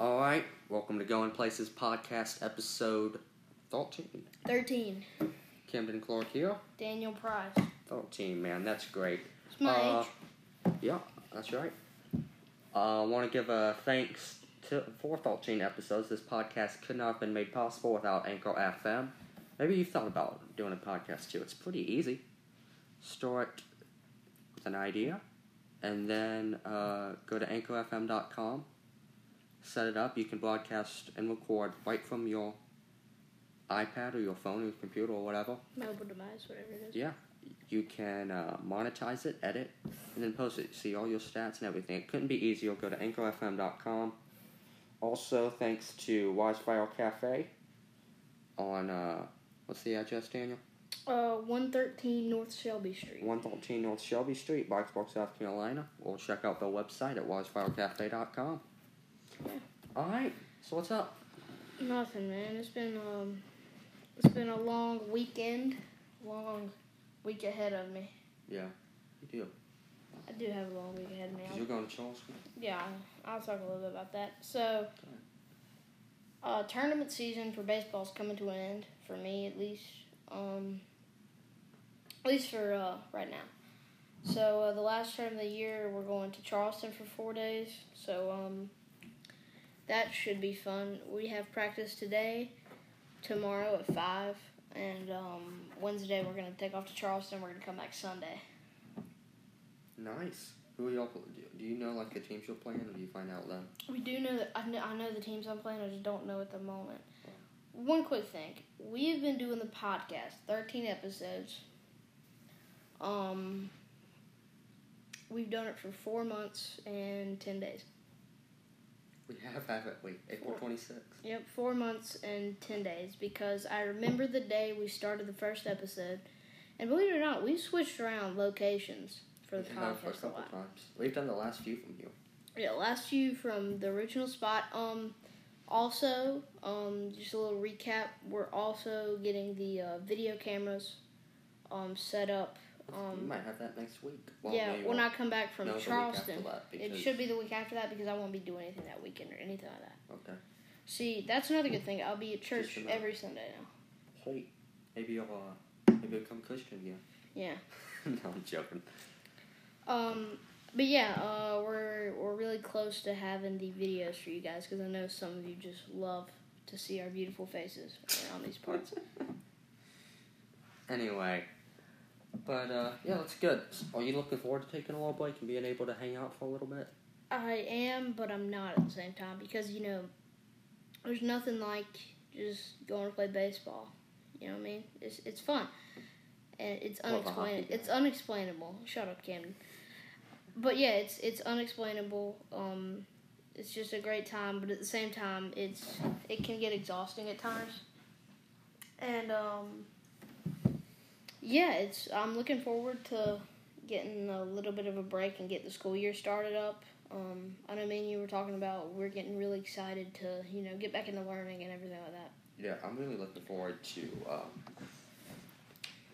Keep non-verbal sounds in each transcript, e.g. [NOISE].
All right, welcome to Going Places podcast episode 13. 13. Camden Clark here. Daniel Price. 13, man, that's great. It's my Uh, age. Yeah, that's right. I uh, want to give a thanks to for 13 episodes. This podcast could not have been made possible without Anchor FM. Maybe you thought about doing a podcast too. It's pretty easy. Start with an idea, and then uh, go to anchorfm.com. Set it up. You can broadcast and record right from your iPad or your phone or your computer or whatever. Mobile device, whatever it is. Yeah, you can uh, monetize it, edit, and then post it. See all your stats and everything. It couldn't be easier. Go to anchorfm.com. Also, thanks to Wisefire Cafe on, uh, what's the address, Daniel? Uh, 113 North Shelby Street. 113 North Shelby Street, Blacksburg, South Carolina. Or check out their website at wisefirecafe.com. Yeah. Alright, so what's up? Nothing, man. It's been um, it's been a long weekend, long week ahead of me. Yeah, you do. I do have a long week ahead of me. You're going to Charleston. Yeah, I'll talk a little bit about that. So, uh, tournament season for baseball is coming to an end for me, at least. Um, at least for uh, right now. So uh, the last term of the year, we're going to Charleston for four days. So um, that should be fun. We have practice today, tomorrow at five, and um, Wednesday we're gonna take off to Charleston. We're gonna come back Sunday. Nice. Who are y'all? Do you know like the teams you're playing, or do you find out then? We do know that I know, I know the teams I'm playing. I just don't know at the moment. One quick thing: we've been doing the podcast, 13 episodes. Um, we've done it for four months and 10 days. We have, haven't we? April 26th. Yep, four months and 10 days because I remember the day we started the first episode, and believe it or not, we switched around locations for the have for a podcast a couple lot. times. We've done the last few from you. Yeah, last few from the original spot. Um, also, um, just a little recap. We're also getting the uh, video cameras, um, set up. We Um, might have that next week. Well, yeah, no, when won't. I come back from No, the week after Charleston, it should be the week after that because I won't be doing anything that weekend or anything like that. Okay. See, that's another good thing. I'll be at church Just a minute. every Sunday now. Sweet. Maybe you'll uh, maybe you'll become Christian again. [LAUGHS] Yeah. no, I'm joking. Um, but yeah, uh, we're we're really close to having the videos for you guys because I know some of you just love to see our beautiful faces around these parts. [LAUGHS] Anyway, but uh, yeah, that's good. Are you looking forward to taking a little break and being able to hang out for a little bit? I am, but I'm not at the same time because you know, there's nothing like just going to play baseball. You know what I mean? It's it's fun, and it's unexplainable. It's unexplainable. Shut up, Camden. But yeah, it's it's unexplainable. Um, it's just a great time, but at the same time, it's it can get exhausting at times. And um, yeah, it's I'm looking forward to getting a little bit of a break and get the school year started up. Um, I know me and you were talking about we're getting really excited to you know get back into learning and everything like that. Yeah, I'm really looking forward to um,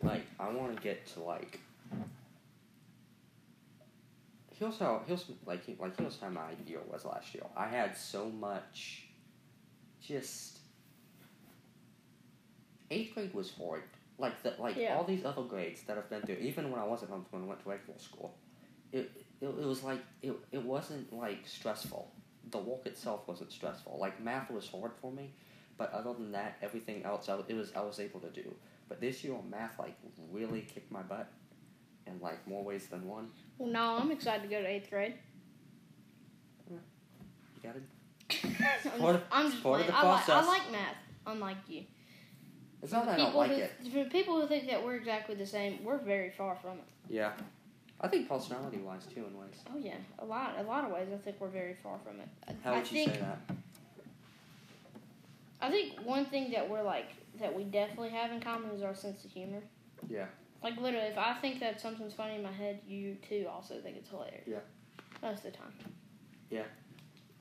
like I want to get to like. Here's how here's like like here's how my year was last year. I had so much, just eighth grade was hard. Like the like Yeah. all these other grades that I've been through, even when I wasn't home when I went to regular school, it, it it was like it it wasn't like stressful. The walk itself wasn't stressful. Like math was hard for me, but other than that, everything else I, it was I was able to do. But this year, math like really kicked my butt, in like more ways than one. Well, now I'm excited to go to eighth grade. You gotta. [COUGHS] I'm just, I'm just part of the I like, I like math, unlike you. It's not that I don't like who, it. For people who think that we're exactly the same, we're very far from it. Yeah, I think personality wise too in ways. Oh yeah, a lot, a lot of ways. I think we're very far from it. I- How I would you think, say that? I think one thing that we're like that we definitely have in common is our sense of humor. Yeah. Like literally, if I think that something's funny in my head, you too also think it's hilarious. Yeah. Most of the time. Yeah.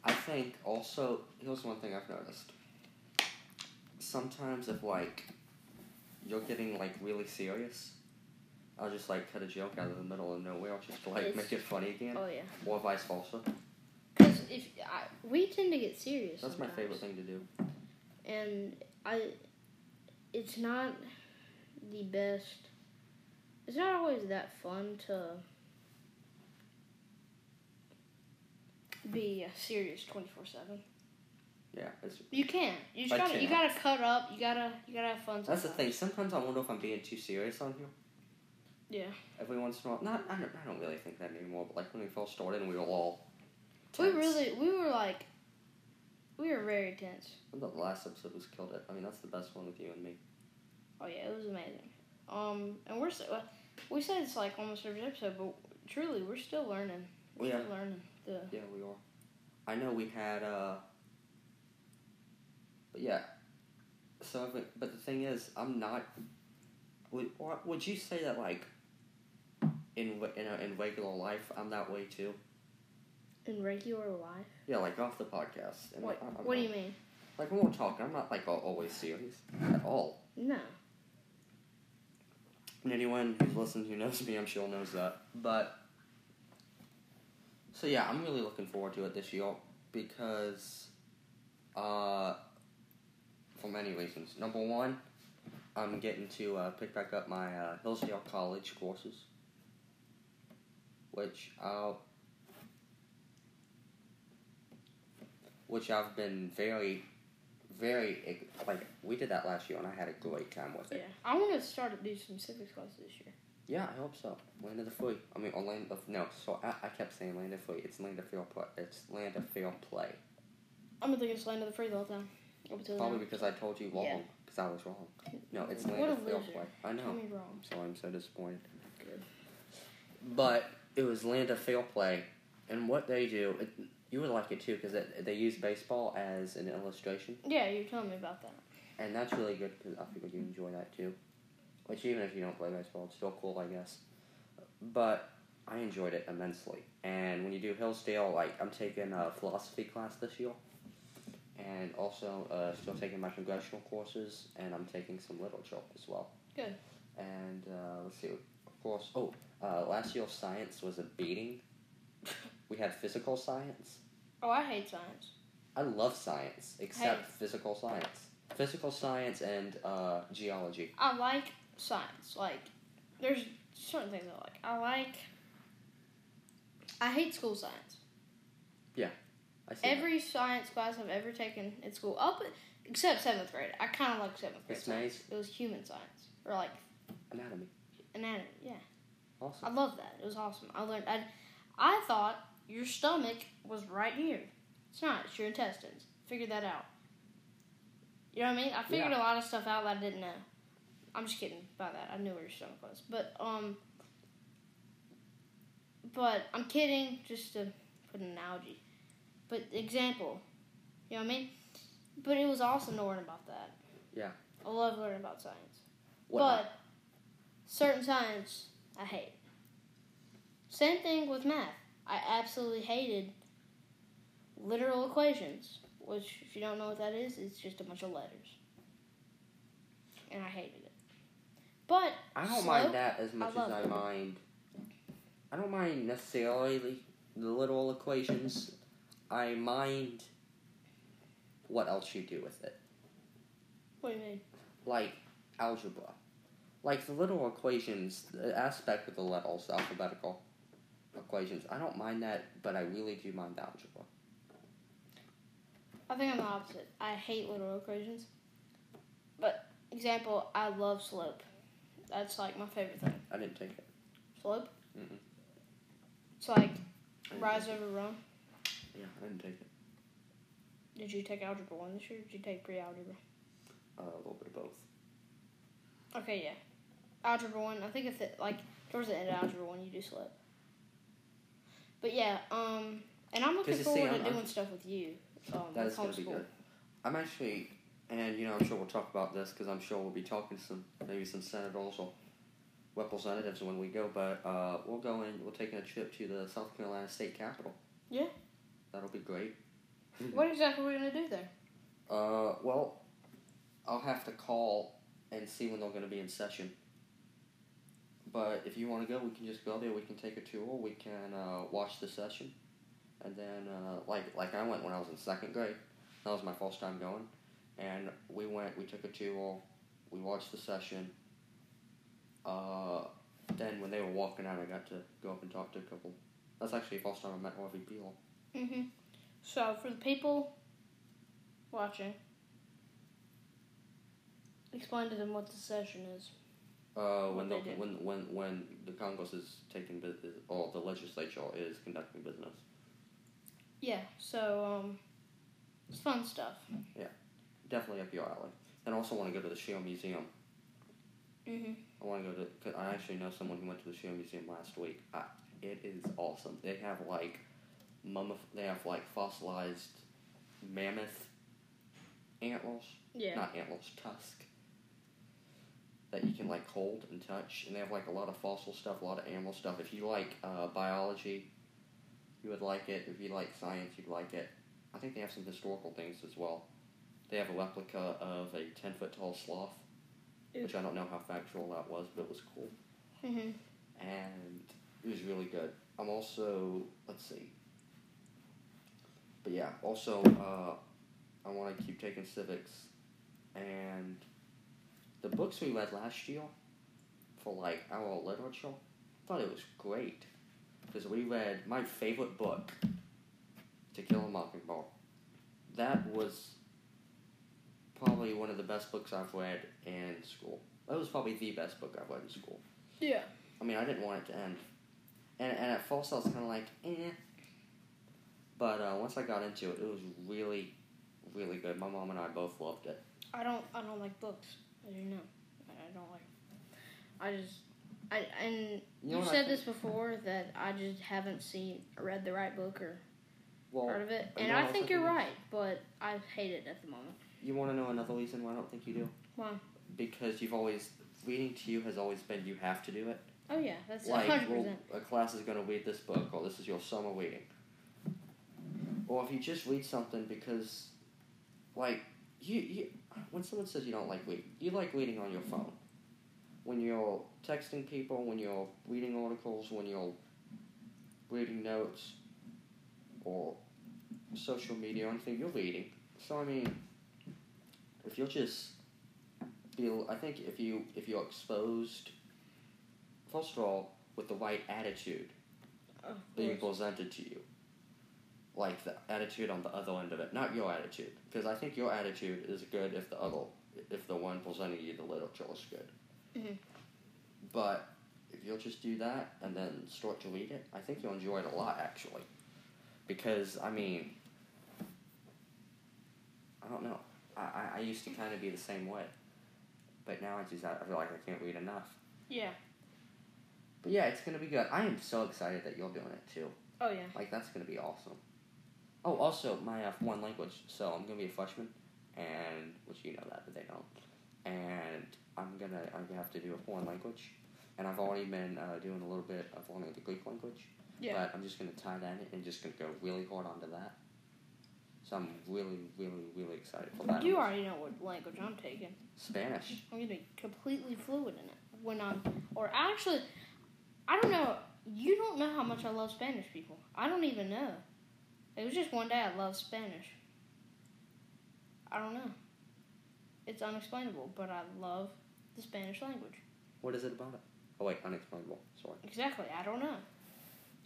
I think also here's one thing I've noticed. Sometimes if like you're getting like really serious, I'll just like cut a joke out of the middle of nowhere just to like It's- make it funny again, Oh yeah. or vice versa. Because if I, we tend to get serious. That's my sometimes. favorite thing to do. and I, it's not the best. It's not always that fun to be uh, serious twenty four seven. Yeah, You can't. You just gotta. You gotta cut up. You gotta. You gotta have fun. Sometimes. that's the thing. Sometimes I wonder if I'm being too serious on here. Yeah. Every once in a while, not I don't, I don't really think that anymore. But like when we first started, and we were all. We really. We were like. We were very tense. I the last episode was killed it. I mean, that's the best one with you and me. Oh yeah, it was amazing. Um, and we're so, we say it's like almost every episode, but truly we're still learning. We're Yeah. still learning. The Yeah, we are. I know we had, uh. But yeah. So, but the thing is, I'm not. Would would you say that like? In in, a, in regular life, I'm that way too. in regular life. Yeah, like off the podcast. And What? I'm- I'm What do you mean? Like when we're talking, I'm not like always serious at all. No. And anyone who's listened who knows me, I'm sure knows that. But so yeah, I'm really looking forward to it this year because, uh, for many reasons. Number one, I'm getting to uh, pick back up my uh, Hillsdale College courses, which uh, which I've been very, very like. We did that last year, and I had a great time with it. Yeah. I want to start to do some civics classes this year. Yeah, I hope so. Land of the free. I mean, or land of no. So I, I kept saying land of free. It's land of fair play. It's land of fair play. I'm gonna think it's land of the free the whole time. Probably because I told you wrong. Because I was wrong. No, it's land What a of fair play. I know. So I'm so disappointed. Good. But it was land of fair play, and what they do, it, you would like it too, because they use baseball as an illustration, Yeah, you're telling me about that. and that's really good because I figured you enjoy that too. Which even if you don't play baseball, it's still cool, I guess. But I enjoyed it immensely. And when you do Hillsdale, like I'm taking a philosophy class this year, and also uh, still taking my congressional courses, and I'm taking some literature as well. Good. And uh, let's see, of course. Oh, uh, last year's science was a beating. [LAUGHS] we had physical science. Oh, I hate science. I love science, except Hey. physical science. Physical science and uh, geology. I like science. Like, there's certain things I like. I like. I hate school science. I see. that. Every science class I've ever taken in school, up except seventh grade, I kind of like seventh grade. Mays? It was human science or like Anatomy. anatomy. Yeah, Awesome. I love that. It was awesome. I learned. I, I thought your stomach was right here. It's not. It's your intestines. Figured that out. You know what I mean? I figured a lot of stuff out that I didn't know. I'm just kidding by that. I knew where your stomach was, but um. But I'm kidding, just to put an analogy. But example, you know what I mean? But it was awesome to learn about that. Yeah. I love learning about science. What But certain science I hate. Same thing with math. I absolutely hated literal equations, which if you don't know what that is, it's just a bunch of letters. And I hated it. But I don't slope, mind that as much as I it. mind. I don't mind necessarily the literal equations. I mind what else you do with it. what do you mean? like algebra. Like the little equations, the aspect of the letters, the alphabetical equations, I don't mind that, but I really do mind algebra. I think I'm the opposite. I hate little equations. But example, I love slope. That's like my favorite thing. I didn't take it. Slope. Mm-mm. It's like rise over run. Yeah, I didn't take it. Did you take algebra one this year? Or did you take pre-algebra? Uh, a little bit of both. Okay, yeah. Algebra one. I think if it like towards the end of algebra one, you do slope. But yeah, um, and I'm looking you see, forward I'm- to doing I'm- stuff with you. Um, That is to be good. I'm actually, and you know, I'm sure we'll talk about this because I'm sure we'll be talking to some maybe some senators or representatives when we go. But uh, we'll go in. We're taking a trip to the South Carolina State Capitol. Yeah. That'll be great. [LAUGHS] What exactly are we gonna do there? Uh, well, I'll have to call and see when they're going to be in session. But if you want to go, we can just go there. We can take a tour. We can uh, watch the session, and then uh, like like I went when I was in second grade. That was my first time going, and we went. We took a tour. We watched the session. Uh, then when they were walking out, I got to go up and talk to a couple. That's actually the first time I met Harvey Peeler. Hmm So for the people watching, explain to them what the session is. Uh, when the What they did. when when when the Congress is taking business, or the legislature is conducting business. Yeah. So um, it's fun stuff. Yeah, definitely up your alley. And I also want to go to the Shio Museum. hmm I want to go to. Cause I actually know someone who went to the Shio Museum last week. I, it is awesome. They have like, mummif- They have like fossilized mammoth antlers. Yeah. Not antlers, tusk. That you can like hold and touch, and they have like a lot of fossil stuff, a lot of animal stuff. If you like uh, biology, you would like it. If you like science, you'd like it. I think they have some historical things as well. They have a replica of a ten foot tall sloth, which I don't know how factual that was, but it was cool hmm and it was really good. I'm also let's see, but yeah, also uh, I want to keep taking civics, and the books we read last year for like our literature, I thought it was great because we read my favorite book, To Kill a Mockingbird. That was probably one of the best books I've read in school. That was probably the best book I've read in school. Yeah. I mean, I didn't want it to end. And, and at first I was kind of like, eh. But uh, once I got into it, it was really, really good. My mom and I both loved it. I don't. I don't like books. As you know, I don't like. I just. I and You know said this before that I just haven't seen read the right book or Well, heard of it, and I think you're right, but I hate it at the moment. you want to know another reason why I don't think you do? Why? Because you've always, reading to you has always been you have to do it. Oh yeah, that's Like, hundred well, percent. a class is going to read this book, or this is your summer reading. Or if you just read something because, like, you, you when someone says you don't like reading, you like reading on your phone. When you're texting people, when you're reading articles, when you're reading notes, or social media or anything, you're reading. So I mean, if you're just be, I think if you if you're exposed, first of all, with the right attitude being presented to you. Like the attitude on the other end of it, not your attitude. Because I think your attitude is good if the other, if the one presenting you the literature is good. Mhm. But if you'll just do that and then start to read it, I think you'll enjoy it a lot actually. Because I mean, I don't know. I, I, I used to kind of be the same way, but now I just I feel like I can't read enough. Yeah. But yeah, it's gonna be good. I am so excited that you're doing it too. Oh yeah. Like that's gonna be awesome. Oh, also my uh, foreign language. So I'm gonna be a freshman, and which you know that, but they don't. And I'm gonna I'm have to do a foreign language, and I've already been uh, doing a little bit of learning the Greek language. Yeah. But I'm just gonna tie that in and just gonna go really hard onto that. So I'm really, really, really excited for that. You already know what language I'm taking. Spanish. I'm gonna be completely fluent in it when I'm, or actually, I don't know. You don't know how much I love Spanish people. I don't even know. It was just one day I loved Spanish. I don't know. It's unexplainable, but I love the Spanish language. What is it about it? Oh wait, unexplainable. Sorry. Exactly. I don't know.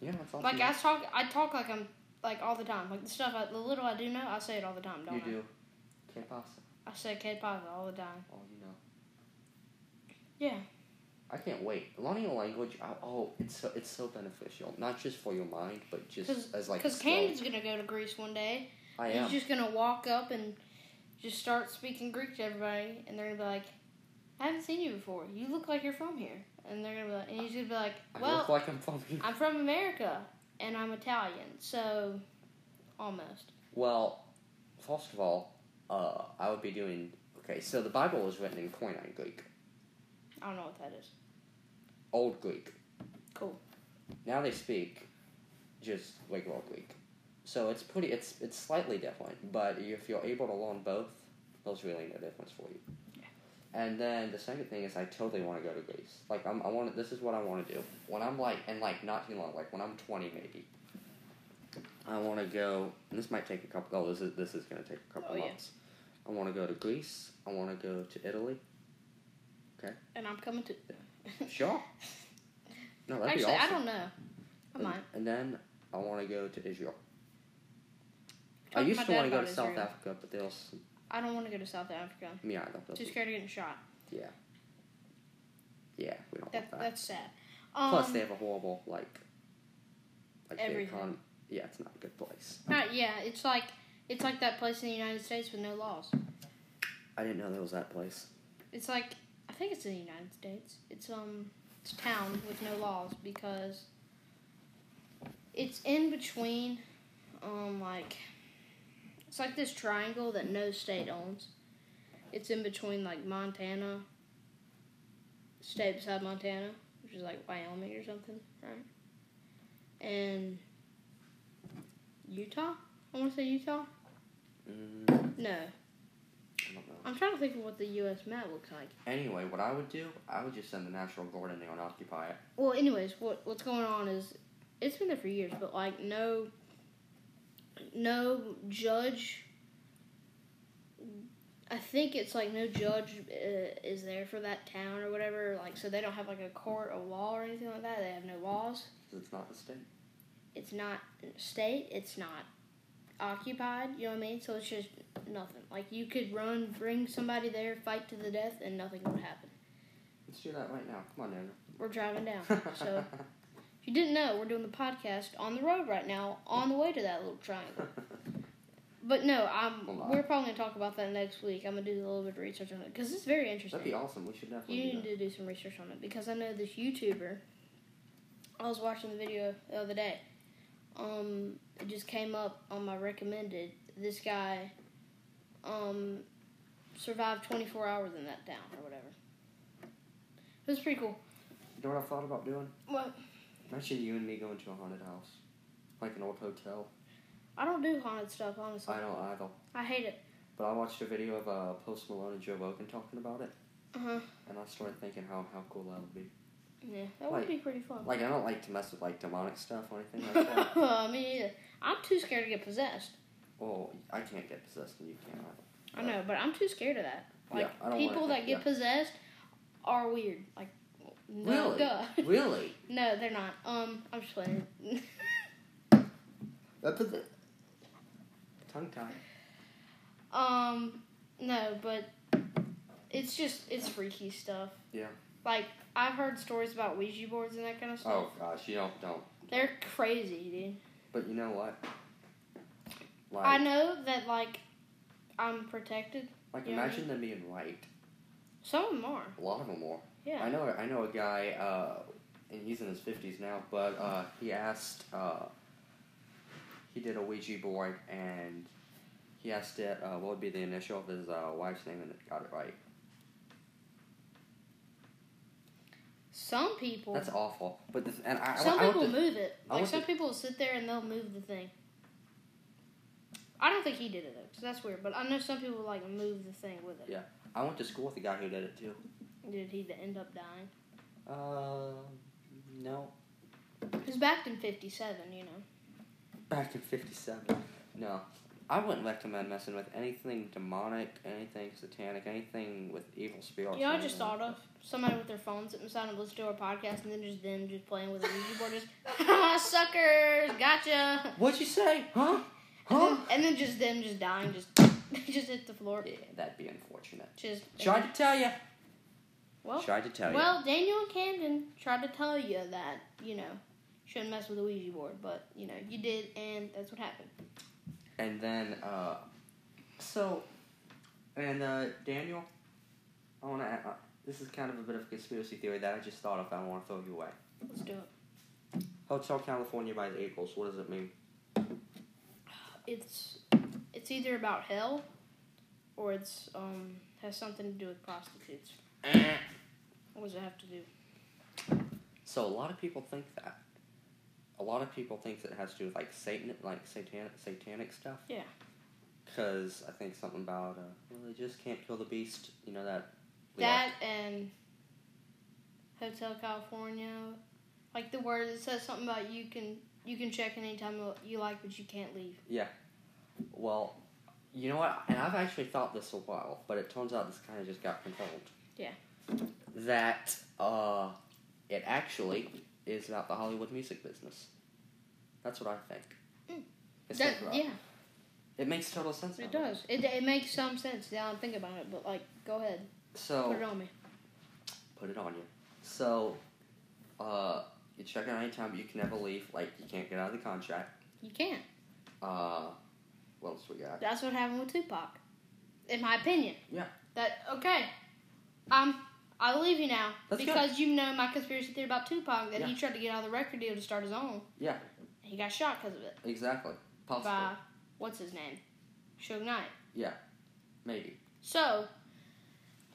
Yeah, that's awesome. Like I talk, I talk like I'm like all the time. Like the stuff, I, the little I do know, I say it all the time. Don't you I? do. Que pasa? I say "que pasa" all the time. Oh, you know. Yeah. I can't wait. Learning a language, I, oh, it's so, it's so beneficial. Not just for your mind, but just Cause, as like. Because. Camden's gonna go to Greece one day. I He's am. just gonna walk up and just start speaking Greek to everybody, and they're gonna be like, "I haven't seen you before. You look like you're from here." And they're gonna be like, and he's gonna be like, I "Well, look like I'm from here. I'm from America, and I'm Italian, so almost." Well, first of all, uh, I would be doing. Okay, so the Bible was written in Koine Greek, I don't know what that is. Old Greek. Cool. Now they speak just regular Greek. So it's pretty. It's it's slightly different, but if you're able to learn both, there's really no difference for you. And then the second thing is, I totally want to go to Greece. Like I'm, I want. This is what I want to do when I'm like, and like not too long. Like when I'm 20, maybe. I want to go. And this might take a couple. Oh, this is this is going to take a couple Oh, yeah. months. I want to go to Greece. I want to go to Italy. Okay. And I'm coming to. [LAUGHS] Sure. No, that'd Actually, be awesome. I don't know. I and, might. and then I want to go to Israel. I to used to want to go to South Africa, but they'll. I don't want to go to South Africa. Me either. Too scared of getting shot. Yeah. Yeah, we don't That, want that. that's sad. Um, Plus, they have a horrible like. Like Everything. econ- yeah, it's not a good place. yeah, it's like it's like that place in the United States with no laws. I didn't know there was that place. It's like think it's in the United States. It's um it's a town with no laws because it's in between um like it's like this triangle that no state owns. It's in between like Montana, state beside Montana, which is like Wyoming or something, right? And Utah? I want to say Utah. Mm, No, Don't know. I'm trying to think of what the U.S. map looks like. Anyway, what I would do, I would just send the National Guard in there and occupy it. Well, anyways, what what's going on is it's been there for years, but like no, no judge. I think it's like no judge uh, is there for that town or whatever. Like, so they don't have like a court of law or anything like that. They have no laws. it's not the state. It's not state. It's not occupied. You know what I mean? So it's just nothing. Like you could run, bring somebody there, fight to the death, and nothing would happen. Let's do that right now. Come on, Daniel. We're driving down, so. [LAUGHS] If you didn't know, we're doing the podcast on the road right now, on the way to that little triangle. But no, I'm. We're probably gonna talk about that next week. I'm gonna do a little bit of research on it because it's very interesting. That'd be awesome. We should definitely You need to do some research on it because I know this YouTuber. I was watching the video the other day. Um, it just came up on my recommended. This guy, um, survived 24 hours in that town or whatever. It was pretty cool. You know what I thought about doing? What? Imagine you and me going to a haunted house, like an old hotel. I don't do haunted stuff honestly. I don't either. I hate it. But I watched a video of uh, Post Malone and Joe Rogan talking about it, Uh huh. and I started thinking how, how cool that would be. Yeah, that Like- would be pretty fun. Like, I don't like to mess with like demonic stuff or anything like that. [LAUGHS] Me neither. I'm too scared to get possessed. well, I can't get possessed, and you can't either. I know, but I'm too scared of that. Like Yeah, I don't people that get possessed are weird. Like no, Really? [LAUGHS] Really? no, they're not. Um, I'm just playing. [LAUGHS] That's a tongue tie. um, no, but it's just it's freaky stuff. Yeah. Like I've heard stories about Ouija boards and that kind of stuff. Oh gosh, you don't don't. They're crazy, dude. But you know what? Like, I know that like I'm protected. like you know what I imagine them being right. Some of them are. A lot of them are. Yeah. I know. I know a guy, uh, and he's in his fifties now. But uh, he asked. Uh, he did a Ouija board, and he asked it uh, what would be the initial of his uh, wife's name, and it got it right. Some people. That's awful. But this, and I, Some I, I people to, move it. Like some to- people will sit there and they'll move the thing. I don't think he did it though, 'cause that's weird. But I know some people like move the thing with it. Yeah. I went to school with a guy who did it too. Did he end up dying? Uh, no. He was back in '57, you know. Back in '57. No. I wouldn't recommend messing with anything demonic, anything satanic, anything with evil spirits. You know, I just thought of somebody with their phone sitting beside them listening to our podcast, and then just them just playing with a Ouija board, just [LAUGHS] suckers, gotcha. What'd you say? Huh? And Huh? then, and then just them just dying, just [LAUGHS] just hit the floor. Yeah, that'd be unfortunate. Just Tried to tell you. well, Tried to tell you. Well, Daniel and Camden tried to tell you that, you know, shouldn't mess with a Ouija board, but, you know, you did, and that's what happened. And then, uh, so, and uh, Daniel, I want to. Uh, this is kind of a bit of a conspiracy theory that I just thought of. I want to throw you away. Let's do it. Hotel California by the Eagles. What does it mean? It's it's either about hell or it's um has something to do with prostitutes. What does it have to do? So a lot of people think that. A lot of people think that it has to do with like Satan, like satanic, satanic stuff. Yeah. Because I think something about uh, well, they just can't kill the beast. You know that. That and Hotel California. Like the word it says something about you can You can check in anytime you like, but you can't leave. Yeah. Well, you know what? And I've actually thought this a while, but it turns out this kind of just got confirmed. Yeah. That uh, it actually is about the Hollywood music business. That's what I think. Mm. That, yeah, It makes total sense. it does. It, it makes some sense now. I'm thinking about it, but like, go ahead, So put it on me. put it on you. So, uh, you check it out anytime, but you can never leave. Like you can't get out of the contract. You can't. Uh, what else we got? That's what happened with Tupac, in my opinion. Yeah. That okay. Um, I'll leave you now That's good. because you know my conspiracy theory about Tupac that he tried to get out of the record deal to start his own. Yeah. He got shot because of it Exactly. Possible. by what's his name, Suge Knight. Yeah. Maybe. So,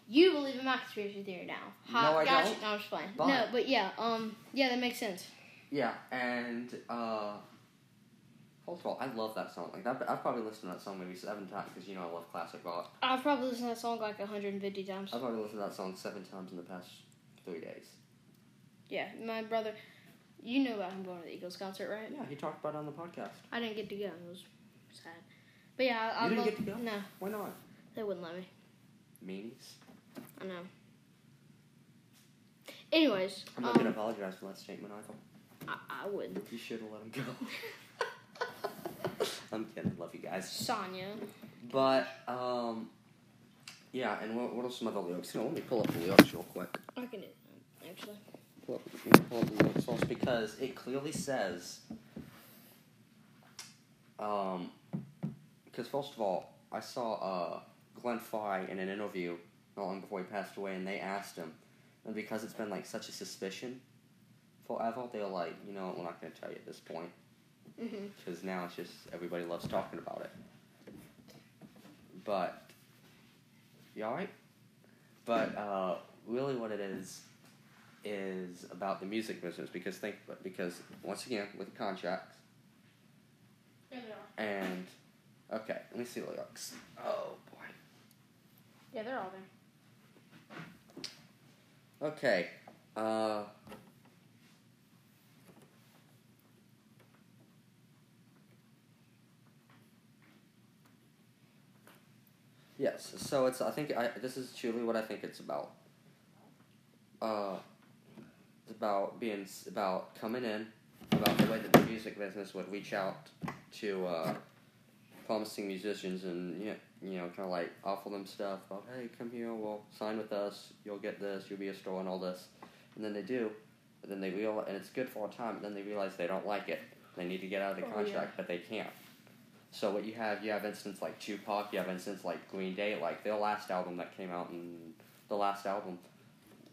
you believe in my conspiracy theory now? No, I gotcha. don't. No, I'm just playing. But- No, but yeah, um, yeah, that makes sense. Yeah, and uh, first of all, I love that song. Like I've, I've probably listened to that song maybe seven times because you know I love classic rock. I've probably listened to that song like 150 times. I've probably listened to that song seven times in the past three days. Yeah, my brother. You know about him going to the Eagles concert, right? Yeah, he talked about it on the podcast. I didn't get to go. It was sad. But yeah, I, I You didn't love, get to go? No, Why not? they wouldn't let me. Meanies. I know. Anyways, I'm not um, gonna apologize for that statement either. I, I wouldn't. You should have let him go. [LAUGHS] I'm kidding. Love you guys. Sonya. But um, yeah. And what, what are some other lyrics? You know, let me pull up the lyrics real quick. I can do that, actually. pull up, pull up the lyrics first because it clearly says, um, because first of all, I saw uh, Glenn Frey in an interview not long before he passed away, and they asked him, and because it's been like such a suspicion forever, they're like, you know, we're not going to tell you at this point hmm because now it's just everybody loves talking about it. But you all right? But uh, really, what it is is about the music business because think because once again with the contracts Yeah, they are. and okay, let me see the lyrics. Oh boy. Yeah, they're all there. Okay. Uh. Yes, so it's. I think I. This is truly what I think it's about. Uh, it's about being about coming in, about the way that the music business would reach out to uh, promising musicians and you know, you know, kind of like offer them stuff about, hey, come here, we'll sign with us, you'll get this, you'll be a star and all this, and then they do, and then they realize, and it's good for a time, but then they realize they don't like it, they need to get out of the Oh, contract, but they can't. So what you have, you have instance like Tupac, you have instance like Green Day, like their last album that came out, and the last album,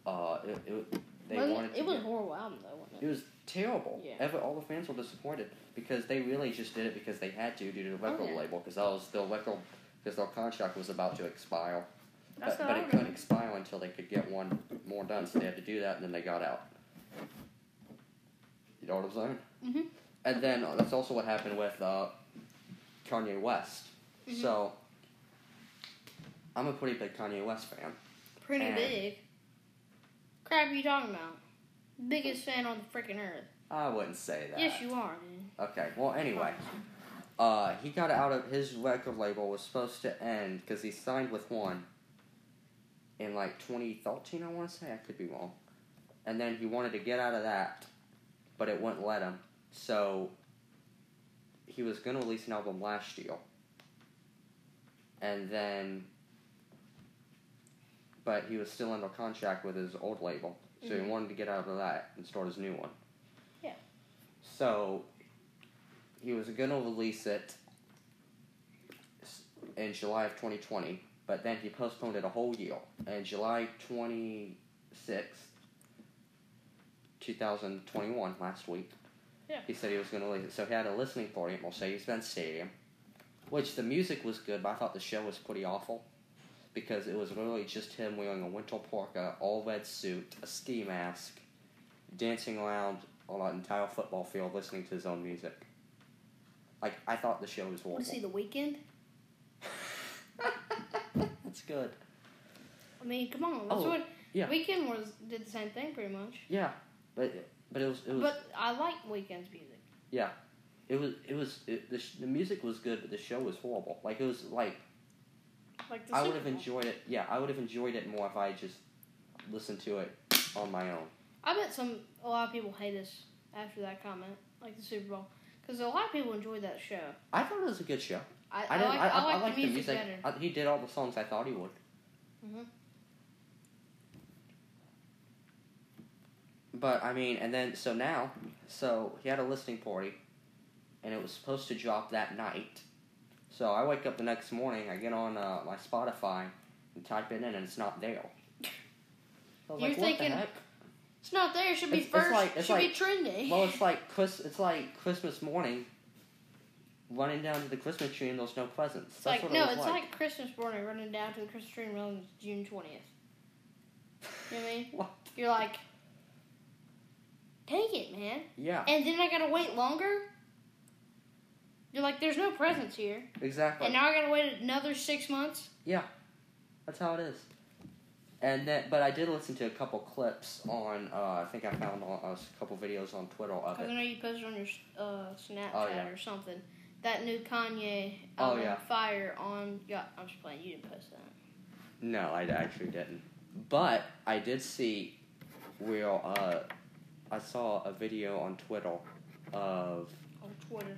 uh, it, it they Wasn't wanted it, was get- a horrible album, though, wasn't it it? was terrible. Yeah. Ever, all the fans were disappointed because they really just did it because they had to due to the record Oh, yeah. label because that was their record because their contract was about to expire. That's but but it couldn't expire until they could get one more done, so they had to do that, and then they got out. You know what I'm saying? Mhm. And then uh, that's also what happened with uh, Kanye West. Mhm. So I'm a pretty big Kanye West fan. Pretty And- big. Crap are you talking about? Biggest fan on the freaking earth. I wouldn't say that. Yes, you are, dude. Okay. Well, anyway. Uh, he got out of his record label was supposed to end because he signed with one in like 2013. I want to say I could be wrong, and then he wanted to get out of that, but it wouldn't let him. So he was gonna release an album last year, and then, but he was still under contract with his old label, so Mhm. he wanted to get out of that and start his new one. Yeah. So he was gonna release it in July of 2020, but then he postponed it a whole year. And July 26th, 2021, last week, Yeah. he said he was gonna release it. So he had a listening party at Mercedes-Benz Stadium, which the music was good, but I thought the show was pretty awful. Because it was literally just him wearing a winter parka, all red suit, a ski mask, dancing around on an entire football field listening to his own music. Like I thought the show was Want to see the Weeknd? [LAUGHS] That's good. I mean, come on. That's Oh, what yeah. Weeknd was did the same thing pretty much. Yeah, but but it was it was But I like Weeknd's music. Yeah, it was. It was. It, the sh- the music was good, but the show was horrible. Like it was like Like the I would have enjoyed it. Yeah, I would have enjoyed it more if I just listened to it on my own. I bet some a lot of people hate us after that comment, like the Super Bowl, because a lot of people enjoyed that show. I thought it was a good show. I, I I, like, I, I, like liked the music, better. He did all the songs I thought he would. Mhm. But I mean, and then so now, so he had a listening party, and it was supposed to drop that night. So I wake up the next morning, I get on uh, my Spotify and type it in, and it's not there. You're like, thinking- It's not there. It should be It's- it's first. like- it's should be like- trending. Well, it's like. It's like Christmas morning. Running down to the Christmas tree and there's no presents. it's That's like what it no, was it's like. Christmas morning running down to the Christmas tree and realizing it's June twentieth. You know what I mean? [LAUGHS] What? You're like, take it, man. Yeah, And then I gotta wait longer. You're like, there's no presents here, exactly. and now I gotta wait another six months. Yeah, that's how it is. And then, but I did listen to a couple clips on. Uh, I think I found on, uh, a couple videos on Twitter of Because I know you posted on your uh, Snapchat Oh, yeah. or something. That new Kanye Oh, album, yeah. Fire on. Yeah, I'm just playing. You didn't post that. No, I actually didn't. But I did see where uh, I saw a video on Twitter of. On Twitter.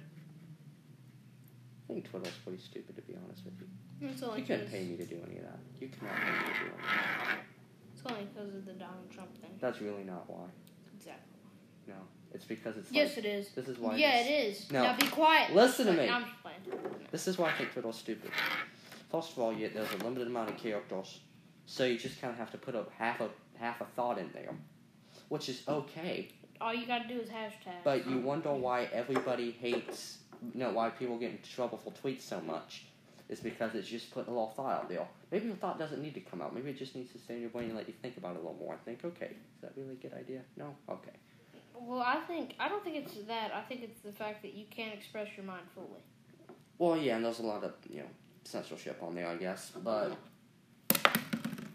I think Twitter's pretty stupid to be honest with you. It's only You because pay me to do any of that. You cannot pay me to do any of that. it's only because of the Donald Trump thing. That's really not why. Exactly. No, it's because it's Yes, like it is. this is why. yeah, it is. No. Now be quiet. Listen to me. no, I'm just playing. This is why I think Twitter's stupid. First of all, you, there's a limited amount of characters, so you just kind of have to put up half a half a thought in there, which is okay. All you gotta do is hashtag. But you wonder why everybody hates, you know, why people get into trouble for tweets so much. Is because it's just putting a little thought out there. Maybe your thought doesn't need to come out. Maybe it just needs to stay in your brain and let you think about it a little more. And think, okay, is that really a good idea? No, okay. Well, I think I don't think it's that. I think it's the fact that you can't express your mind fully. Well, yeah, and there's a lot of you know censorship on there, I guess. But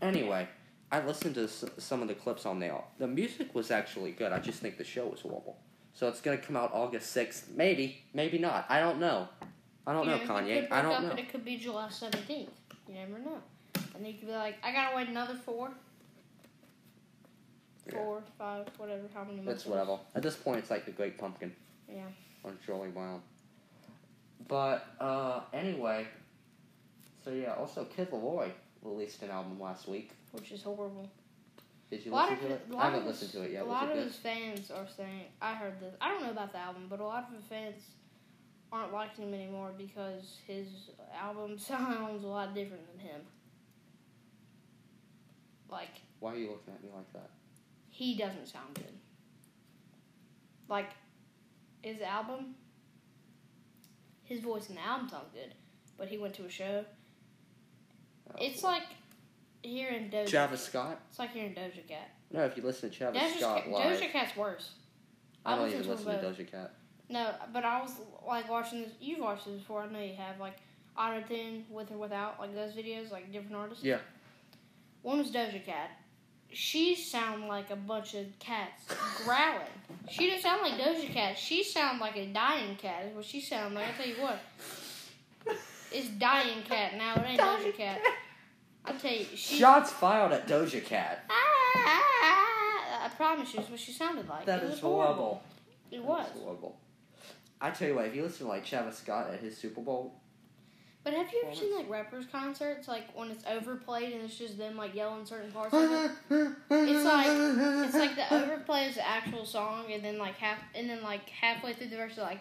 anyway, I listened to some of the clips on there. The music was actually good. I just think the show was horrible. So it's gonna come out August sixth, maybe, maybe not. I don't know. I don't You know, it Kanye. I don't know. It could be July seventeenth. You never know. And then you could be like, I gotta wait another four, Yeah. four, five, whatever, how many months. It's whatever. At this point, it's like the Great Pumpkin. Yeah. On Charlie Brown. But uh, anyway, so yeah. Also, Kid LAROI released an album last week. Which is horrible. Did you A listen of to it? I haven't his- listened to it yet. A lot of good? his fans are saying, I heard this. I don't know about the album, but a lot of the fans aren't liking him anymore because his album [LAUGHS] sounds a lot different than him. Like Why are you looking at me like that? he doesn't sound good. Like his album, his voice in the album sounds good, but he went to a show. Oh, It's like hearing Doja. Travis Scott. It's like hearing Doja Cat. No, if you listen to Travis Doja, Scott Cat- live, Doja Cat's worse. I don't even listen to both. Doja Cat. No, but I was like watching this. You've watched this before. I know you have. Like auto tune with or without, like those videos, like different artists. Yeah. One was Doja Cat. She sound like a bunch of cats [LAUGHS] growling. She didn't sound like Doja Cat. She sound like a dying cat. Is what she sound like. I tell you what, it's dying cat now. It ain't Doja Cat. I tell you, she. Shots fired at Doja Cat. Ah, I promise you, it's what she sounded like. That it is horrible. It was. Horrible. I tell you what, if you listen to like Travis Scott at his Super Bowl, But have you ever seen like rappers concerts, like when it's overplayed and it's just them like yelling certain parts of it? It's like it's like the overplay is the actual song, and then like half and then like halfway through the verse, they're like,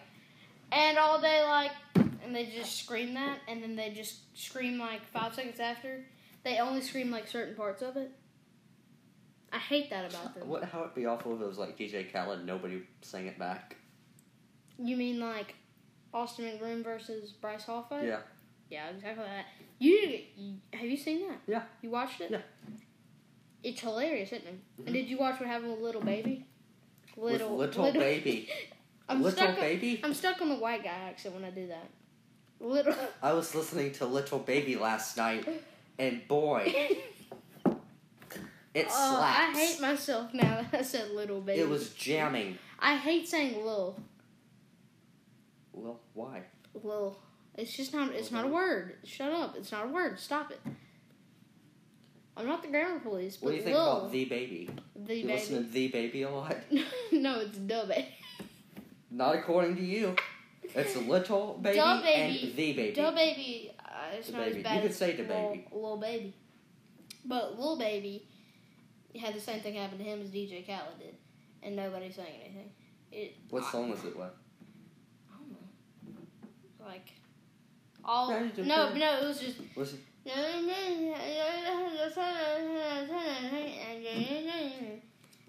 and all day like, and they just scream that, and then they just scream like five seconds after. They only scream like certain parts of it. I hate that about [LAUGHS] them. what? How it'd be awful if it was like DJ Khaled, and nobody sang it back. You mean like Austin McBroom versus Bryce Hall fight? Yeah. Yeah, exactly that. You, you have you seen that? Yeah. You watched it? Yeah. It's hilarious, isn't it? Mhm. And did you watch what happened with little baby? With little baby. [LAUGHS] I'm little stuck. On, baby. I'm stuck on the white guy accent when I do that. Little. I was listening to Little Baby last night, [LAUGHS] and boy, [LAUGHS] it Oh, slaps. I hate myself now that I said little baby. It was jamming. I hate saying lil. Well, why? Well, it's just not. It's not a word. Shut up. It's not a word. Stop it. I'm not the grammar police, but What do you think Lil, about the baby? the you baby. listen to the baby a lot? [LAUGHS] no, it's the baby. Not according to you. It's a little [LAUGHS] baby, Da baby. and the baby. Da baby. Uh, it's Da not baby. as bad You could say the baby. Lil baby. But Lil baby had the same thing happen to him as DJ Khaled did, and nobody sang anything. It. What I- song was it? What? I don't know. Like all no, no, it was just. Was it?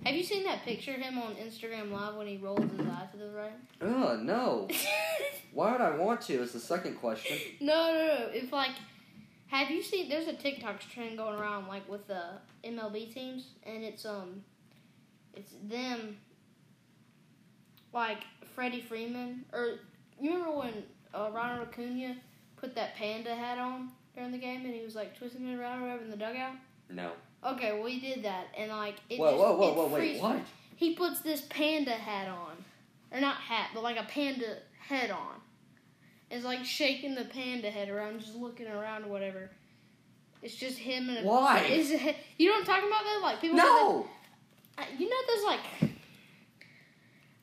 Have you seen that picture of him on Instagram Live when he rolls his eye to the right? Oh no! [LAUGHS] Why would I want to? Is the second question. no, no, no. If like, have you seen? There's a TikTok trend going around like with the MLB teams, and it's um, it's them. Like Freddie Freeman, or you remember when uh, Ronald Acuna put that panda hat on during the game, and he was like twisting it around or whatever in the dugout. No. Okay, well, he did that, and like it Whoa, just whoa, whoa, whoa, wait, what? He puts this panda hat on, or not hat, but like a panda head on. It's like shaking the panda head around, just looking around or whatever. It's just him and a. Why? Is it, you know what I'm talking about? Though, like people. No! that- uh, you know, there's like.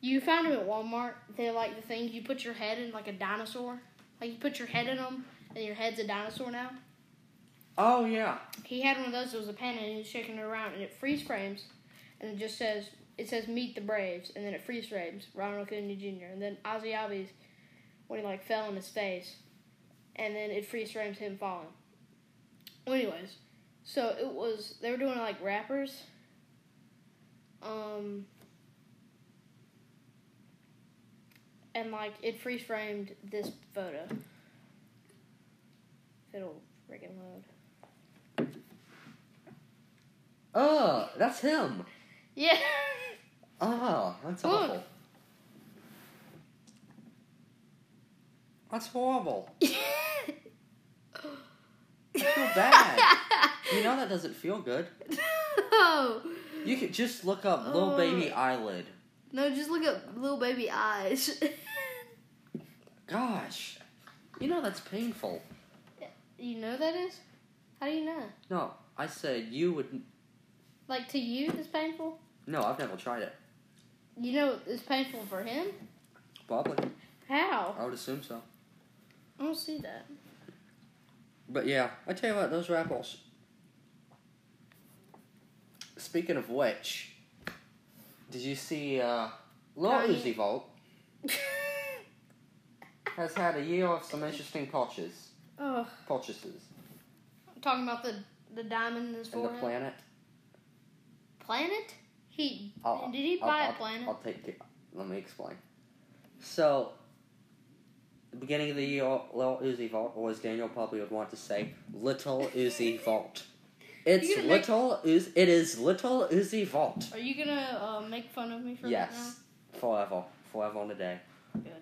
You found them at Walmart. They're like the things you put your head in, like a dinosaur. Like you put your head in them, and your head's a dinosaur now. Oh yeah. He had one of those. It was a panda, and he was shaking it around, and it freeze frames, and it just says it says "Meet the Braves," and then it freeze frames Ronald Acuna Jr. and then Ozzy Albies when he like fell in his face, and then it freeze frames him falling. Well, anyways, so it was they were doing like rappers. Um. And like it freeze framed this photo. If it'll friggin' load. Oh, that's him. Yeah. Oh, that's Look. awful. That's horrible. [LAUGHS] I feel bad. You know that doesn't feel good. no. You could just look up oh. little Oh. baby eyelid. No, just look at little baby eyes. Gosh. You know that's painful. you know that is? How do you know? No, I said you would. Like to you, it's painful. No, I've never tried it. You know it's painful for him. Probably. How? I would assume so. I don't see that. But yeah, I tell you what, those rappers. Speaking of which, did you see uh, Lil. Uzi Vert [LAUGHS] has had a year of some interesting purchases, oh, purchases talking about the the diamond in his in the planet. Planet? He I'll- did he I'll- buy I'll- a planet? I'll take it. Let me explain. So, the beginning of the year, Lil Uzi Vert, or as Daniel probably would want to say, Little Uzi Vert. It's gonna make- little Uzi. It is Little Uzi Vert. Are you gonna uh, make fun of me for Yes, forever, forever and a day. Good.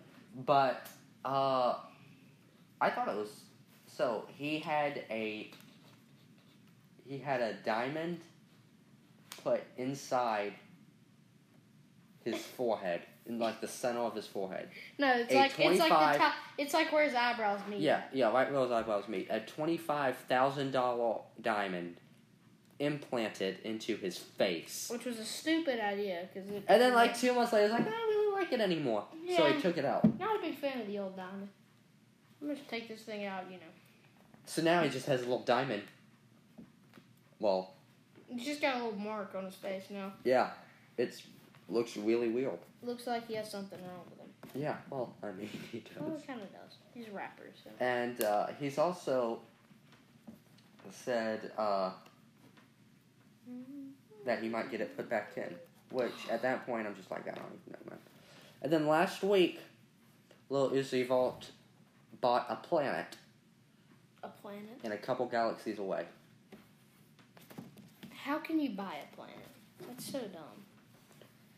But uh, I thought it was so he had a he had a diamond put inside his forehead in like the center of his forehead. No, it's A like it's like the top. It's like where his eyebrows meet. Yeah, yeah, right where his eyebrows meet. A twenty five thousand dollar diamond implanted into his face. Which was a stupid idea because. And then like two months later, he's like, ah, I don't really like it anymore. yeah, So he took it out. Not a big fan of the old diamond. I'm gonna take this thing out, you know. So now he just has a little diamond. Well, He's just got a little mark on his face now. yeah, it's looks really weird. Looks like he has something wrong with him. Yeah, well, I mean, [LAUGHS] he Well, does. kind of does. He's a rapper, so. And uh, he's also said uh, that he might get it put back in. Which, at that point, I'm just like, I don't even know, man. And then last week, Lil Uzi Vert bought a planet A planet? in a couple galaxies away. How can you buy a planet? That's so dumb.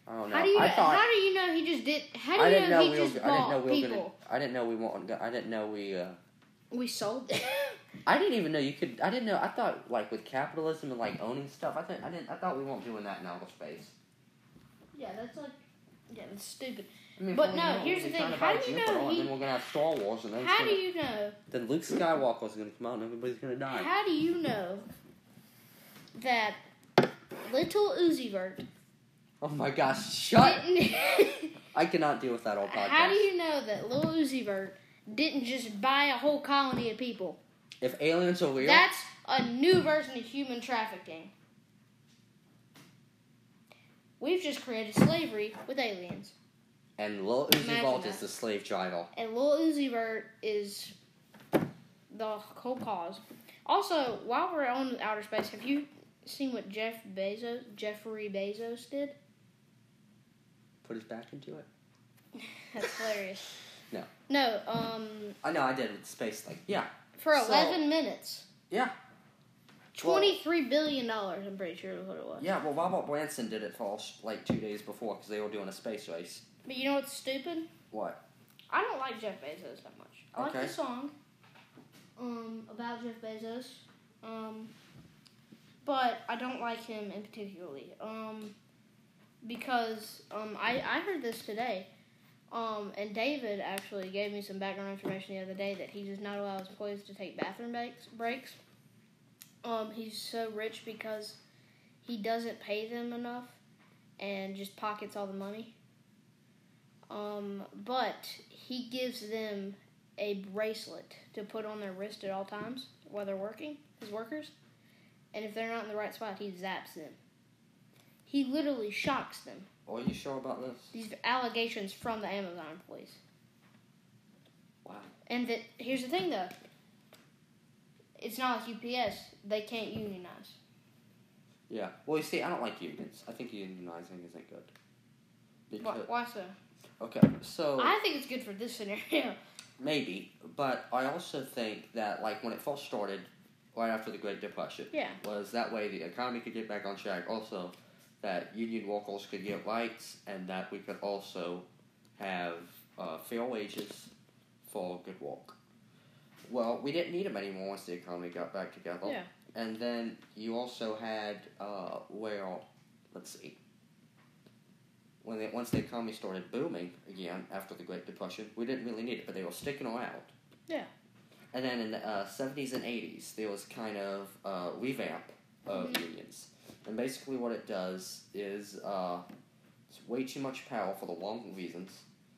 I don't know. How do you? I thought how do you know he just did? How do I you didn't know, know he we were. just I didn't bought know we people? gonna. I didn't know we weren't. I didn't know we. uh We sold. [LAUGHS] I didn't even know you could. I didn't know. I thought like with capitalism and like owning stuff. I think I didn't. I thought we weren't doing that in outer space. yeah, that's like, yeah, that's stupid. I mean, But no, here's the thing, how do you know And he- then we're gonna have Star Wars, and then How do gonna- you know? Then Luke Skywalker's gonna come out, and everybody's gonna die. How do you know that little Uzi Vert Oh my gosh! Shut! [LAUGHS] I cannot deal with that old podcast. How do you know that Lil Uzi Vert didn't just buy a whole colony of people? If aliens are real, That's a new version of human trafficking. We've just created slavery with aliens. and Lil Uzi Vert is the slave driver. And Lil Uzi Vert is the whole cause. Also, while we're on outer space, have you seen what Jeff Bezos, Jeffrey Bezos did? Put his back into it. [LAUGHS] That's hilarious. [LAUGHS] No. No, um, I know I did it with space thing. Yeah, for So- 11 minutes. yeah, Well- $23 billion, dollars, I'm pretty sure is what it was. yeah. Well, Robert Branson did it for like two days before because they were doing a space race. But you know what's stupid? What? I don't like Jeff Bezos that much. I like Okay. the song um, about Jeff Bezos, um, but I don't like him in particularly um, because um, I, I heard this today, um, and David actually gave me some background information the other day that he does not allow his employees to take bathroom breaks. breaks. Um, he's so rich because he doesn't pay them enough and just pockets all the money. Um, but he gives them a bracelet to put on their wrist at all times while they're working, his workers. And if they're not in the right spot, he zaps them. He literally shocks them. Are you sure about this? These allegations from the Amazon employees. Wow. And that here's the thing though. It's not like UPS. They can't unionize. Yeah. Well, you see, I don't like unions. I think unionizing isn't good. Why, why so? okay, so I think it's good for this scenario. [LAUGHS] maybe, but I also think that like when it first started, right after the Great Depression, Yeah. was that way the economy could get back on track. Also, that union workers could get rights, and that we could also have uh, fair wages for good work. Well, we didn't need them anymore once the economy got back together. Yeah. And then you also had uh, where, let's see, when they, once the economy started booming again after the Great Depression, we didn't really need it, but they were sticking around. Yeah. And then in the uh, 70s and 80s, there was kind of a revamp of Mhm. unions. And basically, what it does is uh, it's way too much power for the wrong reasons.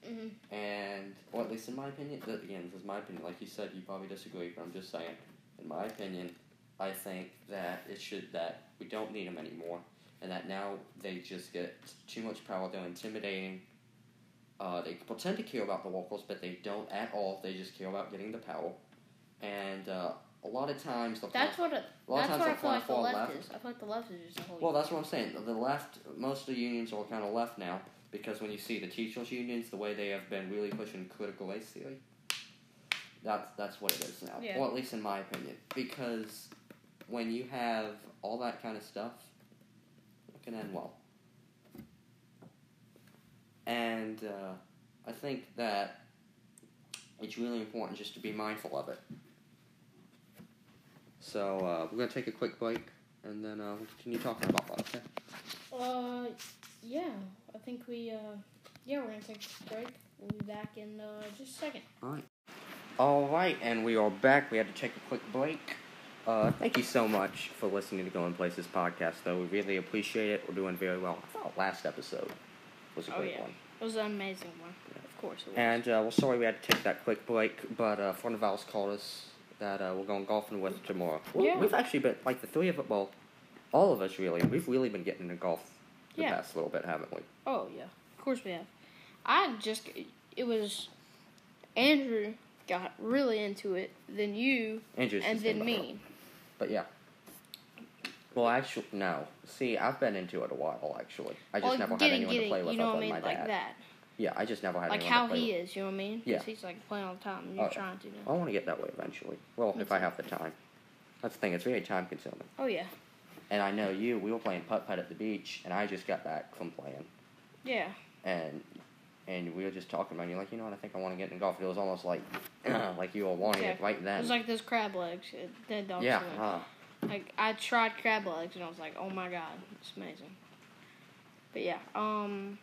hmm And, or at least in my opinion, th- again, this is my opinion. Like you said, you probably disagree, but I'm just saying. In my opinion, I think that it should that we don't need them anymore, and that now they just get too much power. They're intimidating. Uh, they pretend to care about the locals, but they don't at all. They just care about getting the power, and uh, a lot of times the That's what it, a lot of times I feel like the left, left. is. I feel like the left is just a whole. Well, that's what I'm saying. The left, most of the unions are kind of left now because when you see the teachers' unions, the way they have been really pushing critical race theory, that's that's what it is now. Yeah. Or at least in my opinion, because when you have all that kind of stuff, it can end well. And uh, I think that it's really important just to be mindful of it. So uh, we're gonna take a quick break, and then uh, we'll continue talking about that. Okay. Uh, yeah. I think we. Uh, yeah, we're gonna take a break. We'll be back in uh, just a second. All right. All right, and we are back. We had to take a quick break. Uh, thank you so much for listening to Going Places podcast, though. We really appreciate it. We're doing very well. I thought last episode was a Oh, great yeah. one. It was an amazing one. Of course it was. And uh, well, sorry we had to take that quick break, but uh, friend of ours called us that uh, we're going golfing with tomorrow. Well, Yeah. We've actually been like the three of it. Well, all of us really. We've really been getting into golf the Yeah. past little bit, haven't we? oh yeah, of course we have. I just it was Andrew got really into it, then you, Andrew's and then by the way. me. But yeah. Well, actually, no. See, I've been into it a while. Actually, I just Well, never had anyone to play with you know other what I mean, my like dad. that, Yeah, I just never had like how he with. is. You know what I mean? Yeah. he's like playing all the time. and You're Oh, trying to. I want to get that way eventually. Well, Me if I have the time. That's the thing. It's very time consuming. Oh yeah, And I know you. We were playing putt putt at the beach, and I just got back from playing, yeah. and and we were just talking about. it, You're like, you know what? I think I want to get into golf. It was almost like [CLEARS THROAT] like you were wanting it Yeah. right It then. was like those crab legs. It, that dog yeah. Uh, Like I tried crab legs and I was like, oh my god, it's amazing. But yeah, um,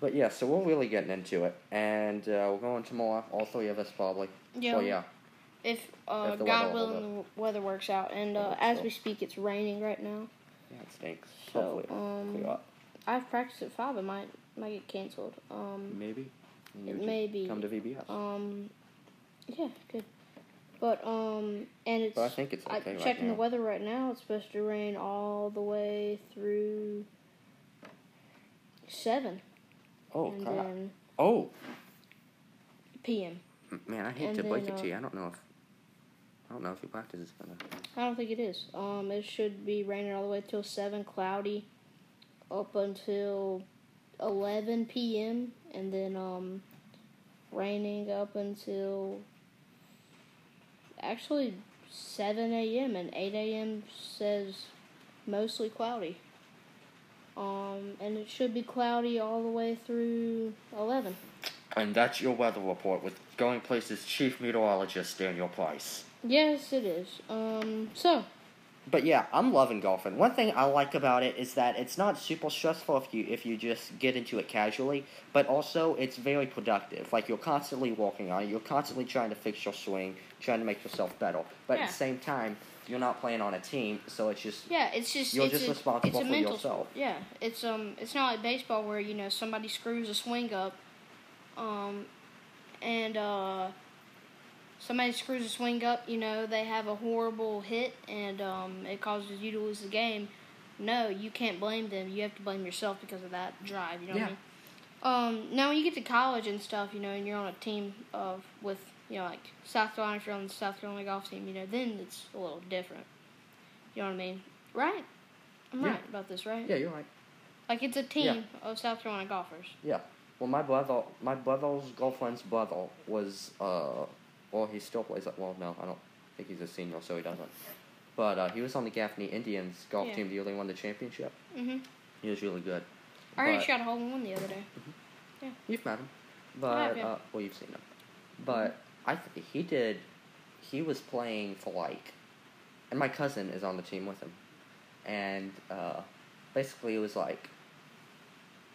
But yeah, so we're really getting into it, and uh, we're going tomorrow. All three of us probably. Yeah. Well, yeah. If, uh, If God willing, the weather works out. And uh, as so. we speak, it's raining right now. Yeah, it stinks. So, um, clear up. I have practice at five. It might might get canceled. Um, maybe. It may be. Come to VBS. um, yeah, good. But um, and it's but I think it's I, okay right checking now. the weather right now. It's supposed to rain all the way through seven, oh and crap! then Oh p.m. man, I hate and to break it uh, to you. I don't know if I don't know if your practice is gonna. I don't think it is. Um, it should be raining all the way till seven, cloudy, up until eleven p.m. and then um, raining up until actually seven a.m. and eight a.m. says mostly cloudy. Um, and it should be cloudy all the way through eleven. And that's your weather report with Going Places chief meteorologist Daniel Price. Yes, it is. Um, so But yeah, I'm loving golfing. One thing I like about it is that it's not super stressful if you if you just get into it casually, but also it's very productive. Like you're constantly working on it, you're constantly trying to fix your swing, trying to make yourself better. But Yeah. at the same time, you're not playing on a team, so it's just Yeah, it's just You're it's just a, responsible it's a for mental yourself. Yeah, it's um it's not like baseball where you know somebody screws a swing up, um, and uh, somebody screws a swing up. You know they have a horrible hit and um it causes you to lose the game. No, you can't blame them. You have to blame yourself because of that drive. You know what I mean? Um, now when you get to college and stuff, you know, and you're on a team of with you know like South Carolina, if you're on the South Carolina golf team, you know, then it's a little different. You know what I mean? Right? I'm Yeah. right about this, right? yeah, you're right. Like it's a team Yeah. of South Carolina golfers. Yeah. Well, my brother, my brother's girlfriend's brother was, uh, well, he still plays. at, Well, no, I don't think he's a senior, so he doesn't. But uh, he was on the Gaffney Indians golf Yeah. team the only won the championship. Mm-hmm. He was really good. I already But- shot a hole in one the other day. Mm-hmm. Yeah. You've met him, but have, yeah. uh, well, you've seen him. But I th- he did. He was playing for like, and my cousin is on the team with him, and uh, basically it was like,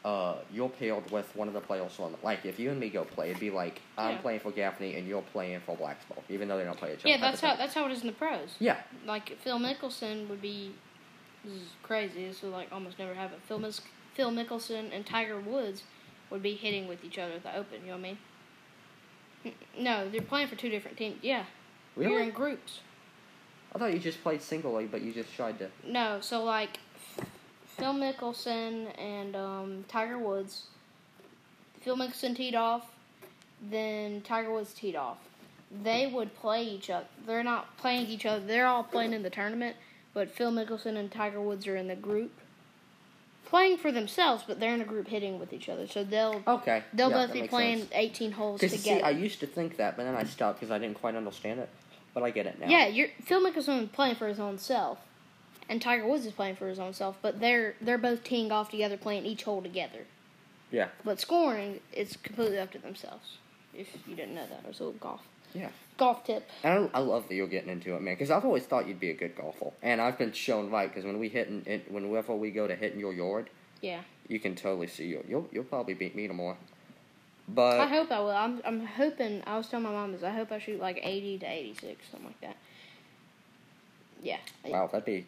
uh, you're paired with one of the players from like if you and me go play, it'd be like I'm Yeah. playing for Gaffney and you're playing for Blacksburg, even though they don't play each other. Yeah, that's how that's how it is in the pros. Yeah, Like Phil Mickelson would be. This is crazy. This would like almost never happen. Phil Mis- Phil Mickelson and Tiger Woods would be hitting with each other at the Open. You know what I mean? No, they're playing for two different teams. Yeah, you're in groups. I thought you just played singly, but you just tried to. No, so like Phil Mickelson and um, Tiger Woods. Phil Mickelson teed off, then Tiger Woods teed off. They would play each other. They're not playing each other. They're all playing in the tournament, but Phil Mickelson and Tiger Woods are in the group, playing for themselves. But they're in a group hitting with each other, so they'll Okay. they'll yeah, both be playing sense. 18 holes together. see, I used to think that, but then I stopped because I didn't quite understand it. But I get it now. Yeah, you're Phil Mickelson is playing for his own self, and Tiger Woods is playing for his own self. But they're they're both teeing off together, playing each hole together. Yeah. But scoring is completely up to themselves. If you didn't know that, it was a little golf. Yeah. Golf tip. And I, I love that you're getting into it, man. Because I've always thought you'd be a good golfer, and I've been shown right. Because when we hit, in, in, whenever we go to hit in your yard, Yeah, you can totally see you. You'll you'll probably beat me tomorrow. But I hope I will. I'm I'm hoping. I was telling my mom this. I hope I shoot like 80 to 86, something like that. Yeah. wow, that'd be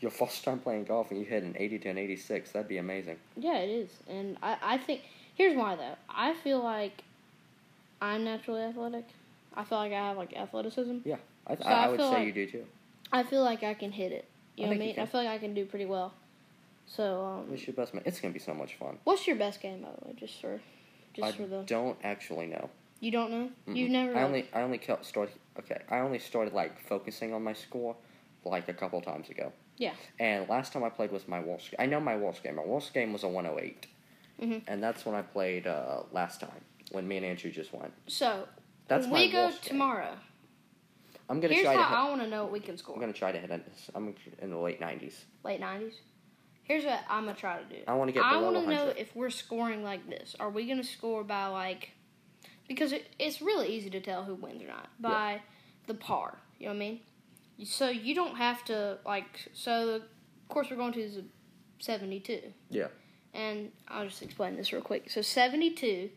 your first time playing golf, and you hit an eighty to an eighty-six. That'd be amazing. Yeah, it is, and I I think here's why though. I feel like I'm naturally athletic. I feel like I have like athleticism. Yeah, I, So I, I would say like- you do too. I feel like I can hit it. You I know what I mean? I feel like I can do pretty well. So, um, Wish your best man. It's gonna be so much fun. what's your best game, by the way? Just for, just I for the. I don't actually know. You don't know? Mm-mm. You've never. I like- only I only kept started. Okay, I only started like focusing on my score, like a couple times ago. Yeah. And last time I played was my worst. I know my worst game. My worst game was a 108. mm-hmm. And that's when I played uh, last time when me and Andrew just went. So That's we go tomorrow, I'm gonna here's try how to. Hit, I want to know what we can score. I'm gonna try to hit. it. I'm in the late 90s. Late nineties. Here's what I'm gonna try to do. I want to get I want to know if we're scoring like this. Are we gonna score by like? Because it, it's really easy to tell who wins or not by the par. You know what I mean? So you don't have to like. So of course we're going to the seventy-two. Yeah. and I'll just explain this real quick. So 72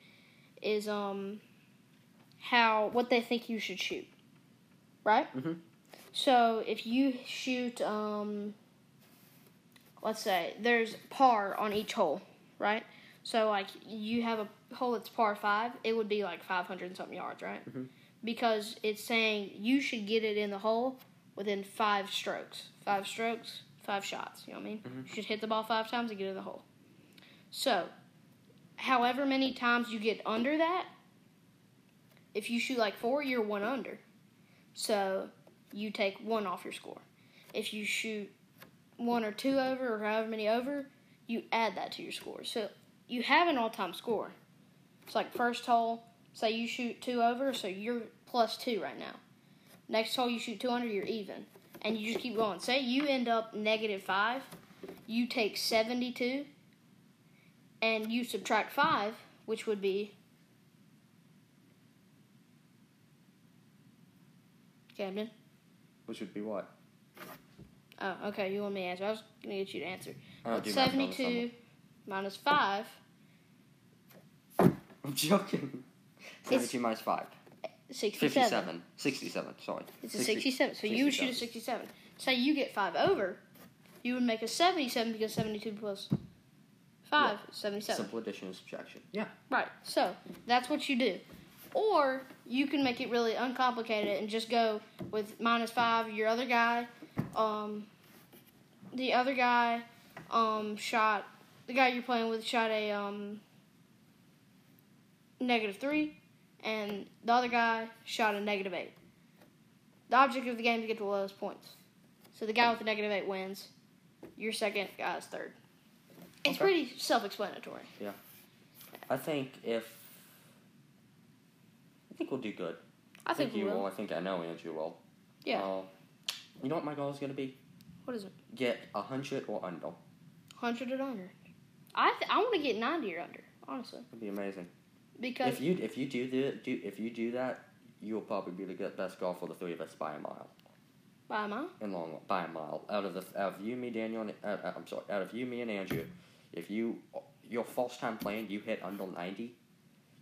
is um how what they think you should shoot, right? Mhm. So if you shoot um let's say there's par on each hole, right? So like you have a hole that's par five, it would be like 500 something yards, right? Mhm. Because it's saying you should get it in the hole within five strokes. Five strokes, five shots. You know what I mean? Mhm. You should hit the ball five times and get in the hole. So, however many times you get under that, if you shoot like four, you're one under. So, you take one off your score. If you shoot one or two over, or however many over, you add that to your score. So, you have an all time score. It's like first hole, say you shoot two over, so you're plus two right now. Next hole, you shoot two under, you're even. And you just keep going. Say you end up negative five, you take 72 and you subtract 5, which would be. Camden? Which would be what? Oh, okay, you want me to answer. I was going to get you to answer. I But do math on the 72 minus 5. [LAUGHS] I'm joking. 72 minus 5. 67. 57. 67, sorry. It's a 60 67. So you would shoot a 67. Say you get 5 over, you would make a 77 because 72 plus 5 is 77. Simple addition and subtraction. Yeah. Right. So that's what you do. Or you can make it really uncomplicated and just go with minus five. Your other guy, um, the other guy, um, shot the guy you're playing with shot a um negative three, and the other guy shot a negative eight. The object of the game is to get the lowest points. So the guy with the negative eight wins. Your second guy is third. It's Okay. pretty self-explanatory. Yeah, I think if. I think we'll do good. I think we you will. will. I think I know Andrew will. Yeah. Uh, you know what my goal is going to be? What is it? Get 100 or under. Hundred or under. I th- I want to get ninety or under, honestly, That'd be amazing. because If you if you do the, do if you do that, you'll probably be the best golfer of the three of us by a mile. by a mile. In long by a mile. Out of the out of you, me, Daniel, and uh, uh, I'm sorry, out of you, me, and Andrew, if you your first time playing, you hit under 90,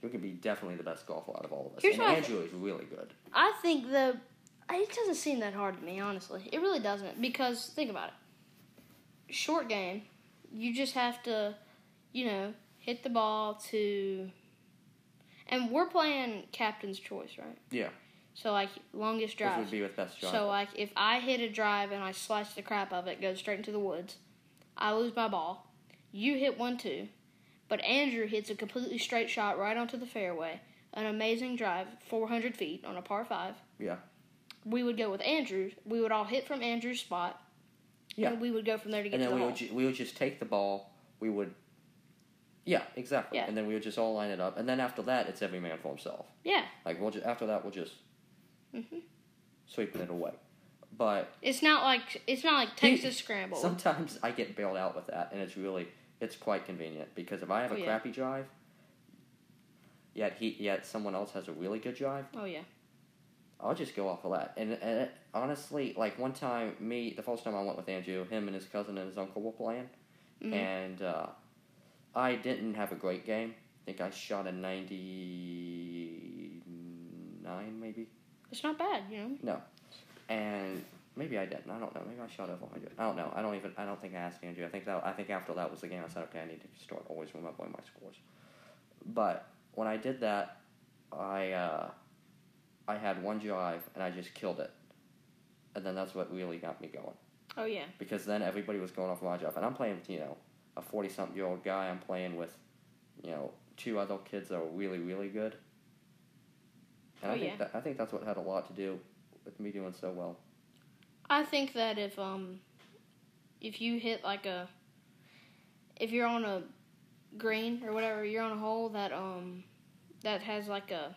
you can be definitely the best golfer out of all of us. Here's and Andrew is really good. I think the it doesn't seem that hard to me, honestly. It really doesn't because think about it. Short game, you just have to, you know, hit the ball to. And we're playing captain's choice, right? Yeah. So like longest Which drive. would be with best drive. So like if I hit a drive and I slice the crap out of it, goes straight into the woods, I lose my ball. You hit one two, but Andrew hits a completely straight shot right onto the fairway. An amazing drive, 400 feet on a par five. Yeah. We would go with Andrew. We would all hit from Andrew's spot. Yeah. And we would go from there to get the ball and to the we would ju- we would just take the ball. We would. Yeah, exactly. Yeah. And then we would just all line it up, and then after that, it's every man for himself. yeah. Like we'll just after that, we'll just mm-hmm. sweeping it away. But It's not like it's not like Texas scramble. sometimes I get bailed out with that, and it's really it's quite convenient because if I have a Oh, yeah. crappy drive, yet he yet someone else has a really good drive, oh yeah. I'll just go off of that. And, and it, honestly, like one time, me the first time I went with Andrew, him and his cousin and his uncle were playing, Mhm. and uh, I didn't have a great game. I think I shot a ninety nine, maybe. It's not bad, you know. No, and maybe I didn't. I don't know. Maybe I shot over 100. I don't know. I don't even. I don't think I asked Andrew. I think that. I think after that was the game. I said, okay, I need to start always remembering my scores. But when I did that, I uh, I had one drive and I just killed it, and then that's what really got me going Oh yeah. because then everybody was going off my drive, and I'm playing with you know a 40 something year old guy. I'm playing with you know two other kids that are really really good. And Oh, I think yeah. that, I think that's what had a lot to do with me doing so well. I think that if um if you hit like a if you're on a green or whatever, you're on a hole that um that has like a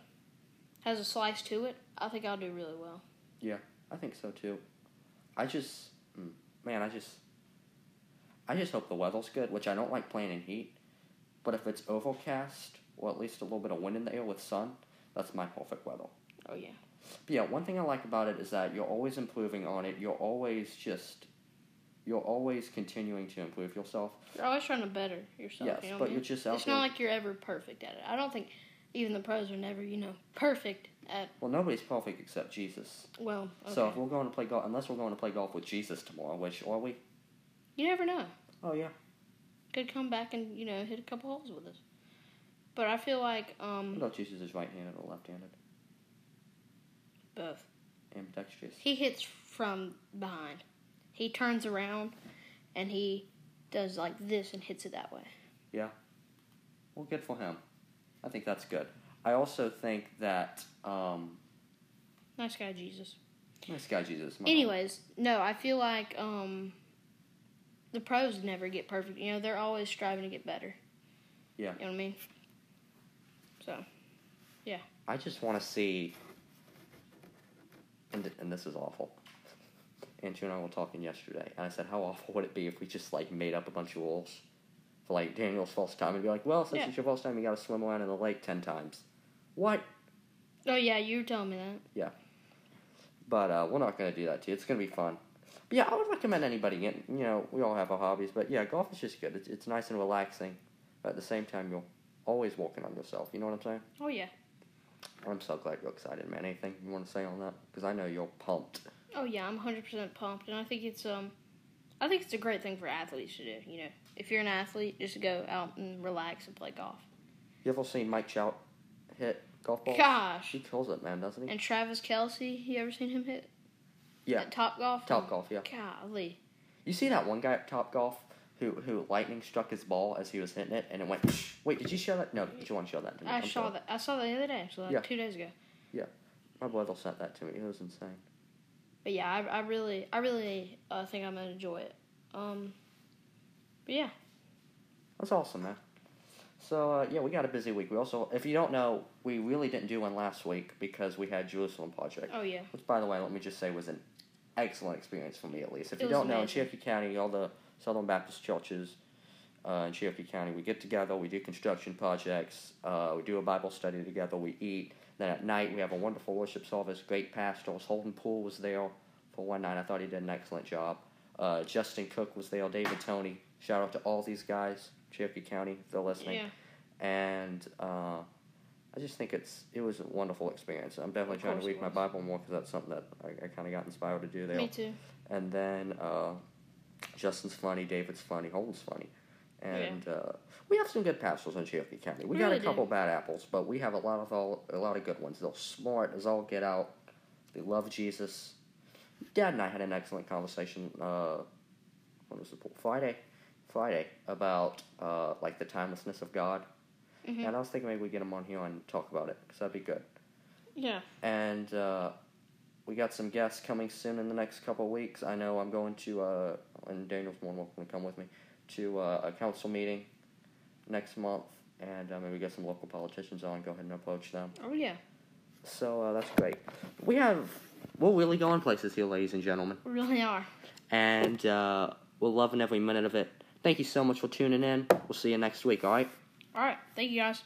has a slice to it, I think I'll do really well. Yeah, I think so too. I just, mm, man, I just, I just hope the weather's good, which I don't like playing in heat. But if it's overcast or at least a little bit of wind in the air with sun, that's my perfect weather. Oh yeah. But yeah, one thing I like about it is that you're always improving on it. You're always just, you're always continuing to improve yourself. You're always trying to better yourself. Yes, you know but I you're just out It's there. not like you're ever perfect at it. I don't think even the pros are never, you know, perfect at. Well, nobody's perfect except Jesus. Well, okay. So if we're going to play golf, unless we're going to play golf with Jesus tomorrow, which are we? you never know. Oh yeah. Could come back and you know hit a couple holes with us. But I feel like um about Jesus is right-handed or left-handed? Both. Ambidextrous. He hits from behind. He turns around and he does like this and hits it that way. Yeah. Well, good for him. I think that's good. I also think that um, Nice guy, Jesus. Nice guy Jesus. my- Anyways, no, I feel like um the pros never get perfect. You know, they're always striving to get better. Yeah. You know what I mean? So, yeah. I just want to see, and and this is awful. Andrew and I were talking yesterday, and I said, how awful would it be if we just like made up a bunch of rules for like Daniel's first time and be like, well, since Yeah. it's your first time, you got to swim around in the lake ten times. What? oh yeah, you were telling me that. Yeah, but uh, we're not going to do that to you. It's going to be fun. But yeah, I would recommend anybody get. You know, we all have our hobbies, but yeah, golf is just good. It's, it's nice and relaxing, but at the same time, you're always walking on yourself. You know what I'm saying? Oh yeah. I'm so glad you're excited, man. Anything you want to say on that? Because I know you're pumped. Oh yeah, I'm 100% pumped, and I think it's um, I think it's a great thing for athletes to do. You know, if you're an athlete, just go out and relax and play golf. You ever seen Mike Trout hit golf balls? Gosh. He kills it, man, doesn't he? And Travis Kelce, you ever seen him hit? Yeah. At Top Golf. Top golf, yeah. Golly. You see that one guy at Top Golf who who lightning struck his ball as he was hitting it, and it went. Wait, did you show that? No, did you want to show that to me? I I'm saw sorry. that. I saw that the other day, actually, like Yeah. two days ago. Yeah, my brother sent that to me. It was insane. But yeah, I, I really, I really uh, think I'm gonna enjoy it. Um, but yeah, That's awesome, man. So uh, yeah, we got a busy week. We also, if you don't know, we really didn't do one last week because we had Jerusalem Project, oh yeah, which, by the way, let me just say was an excellent experience for me at least. If It you don't know, in amazing. Cherokee County, all the Southern Baptist churches uh, in Cherokee County, we get together, we do construction projects, uh, we do a Bible study together, we eat. Then at night, we have a wonderful worship service. Great pastors. Holden Poole was there for one night. I thought he did an excellent job. Uh, Justin Cook was there. David Tony. Shout out to all these guys, Cherokee County, if they're listening yeah, and uh, I just think it's it was a wonderful experience. I'm definitely trying to read my. Bible more because that's something that I, I kind of got inspired to do there. me too. And then uh, Justin's funny, David's funny, Holden's funny, and uh, we have some good pastors in Cherokee County. We, We got really a couple do. bad apples, but we have a lot of all, a lot of good ones. They're smart as all get out. They love Jesus. Dad and I had an excellent conversation. Uh, when was it? Friday, Friday about uh, like the timelessness of God. Mhm. And I was thinking maybe we get him on here and talk about it because that'd be good. Yeah, And uh, we got some guests coming soon in the next couple of weeks. I know I'm going to, uh, and Daniel's more than welcome to come with me, to uh, a council meeting next month. And uh, maybe get some local politicians on, go ahead and approach them. oh yeah, So uh, that's great. We have, we're really going places here, ladies and gentlemen. we really are. And uh, we're loving every minute of it. Thank you so much for tuning in. We'll see you next week, all right? All right, thank you guys.